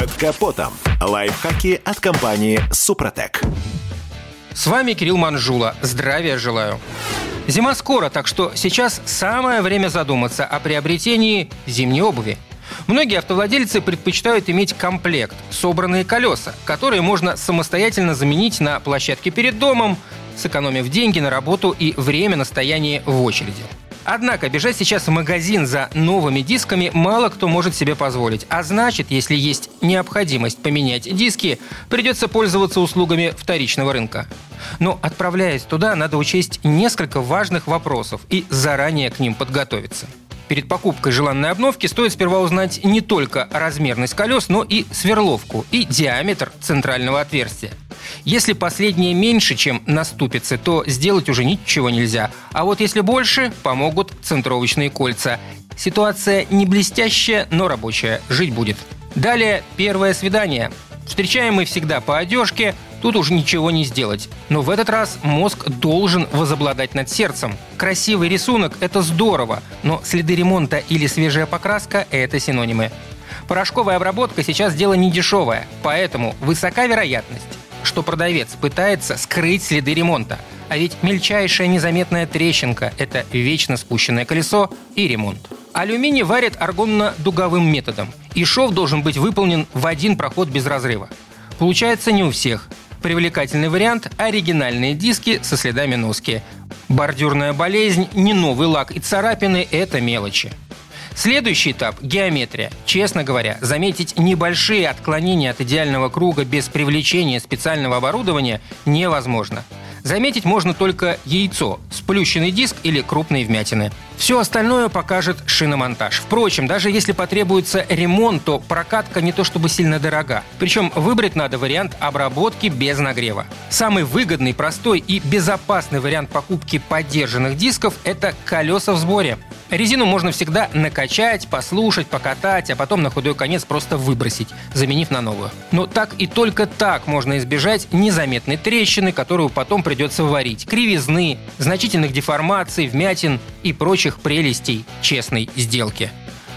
Под капотом. Лайфхаки от компании «Супротек». С вами Кирилл Манжула. Здравия желаю. Зима скоро, так что сейчас самое время задуматься о приобретении зимней обуви. Многие автовладельцы предпочитают иметь комплект, собранные колеса, которые можно самостоятельно заменить на площадке перед домом, сэкономив деньги на работу и время на стояние в очереди. Однако бежать сейчас в магазин за новыми дисками мало кто может себе позволить. А значит, если есть необходимость поменять диски, придется пользоваться услугами вторичного рынка. Но отправляясь туда, надо учесть несколько важных вопросов и заранее к ним подготовиться. Перед покупкой желанной обновки стоит сперва узнать не только размерность колес, но и сверловку и диаметр центрального отверстия. Если последнее меньше, чем на ступице, то сделать уже ничего нельзя. А вот если больше, помогут центровочные кольца. Ситуация не блестящая, но рабочая. Жить будет. Далее первое свидание. Встречаем мы всегда по одежке, тут уже ничего не сделать. Но в этот раз мозг должен возобладать над сердцем. Красивый рисунок – это здорово, но следы ремонта или свежая покраска – это синонимы. Порошковая обработка сейчас дело не дешевое, поэтому высока вероятность, что продавец пытается скрыть следы ремонта. А ведь мельчайшая незаметная трещинка – это вечно спущенное колесо и ремонт. Алюминий варят аргонно-дуговым методом, и шов должен быть выполнен в один проход без разрыва. Получается не у всех. Привлекательный вариант – оригинальные диски со следами носки. Бордюрная болезнь, не новый лак и царапины – это мелочи. Следующий этап – геометрия. Честно говоря, заметить небольшие отклонения от идеального круга без привлечения специального оборудования невозможно. Заметить можно только яйцо, сплющенный диск или крупные вмятины. Все остальное покажет шиномонтаж. Впрочем, даже если потребуется ремонт, то прокатка не то чтобы сильно дорога. Причем выбрать надо вариант обработки без нагрева. Самый выгодный, простой и безопасный вариант покупки поддержанных дисков – это колеса в сборе. Резину можно всегда накачать, послушать, покатать, а потом на худой конец просто выбросить, заменив на новую. Но так и только так можно избежать незаметной трещины, которую потом придется варить, кривизны, значительных деформаций, вмятин и прочих прелестей честной сделки.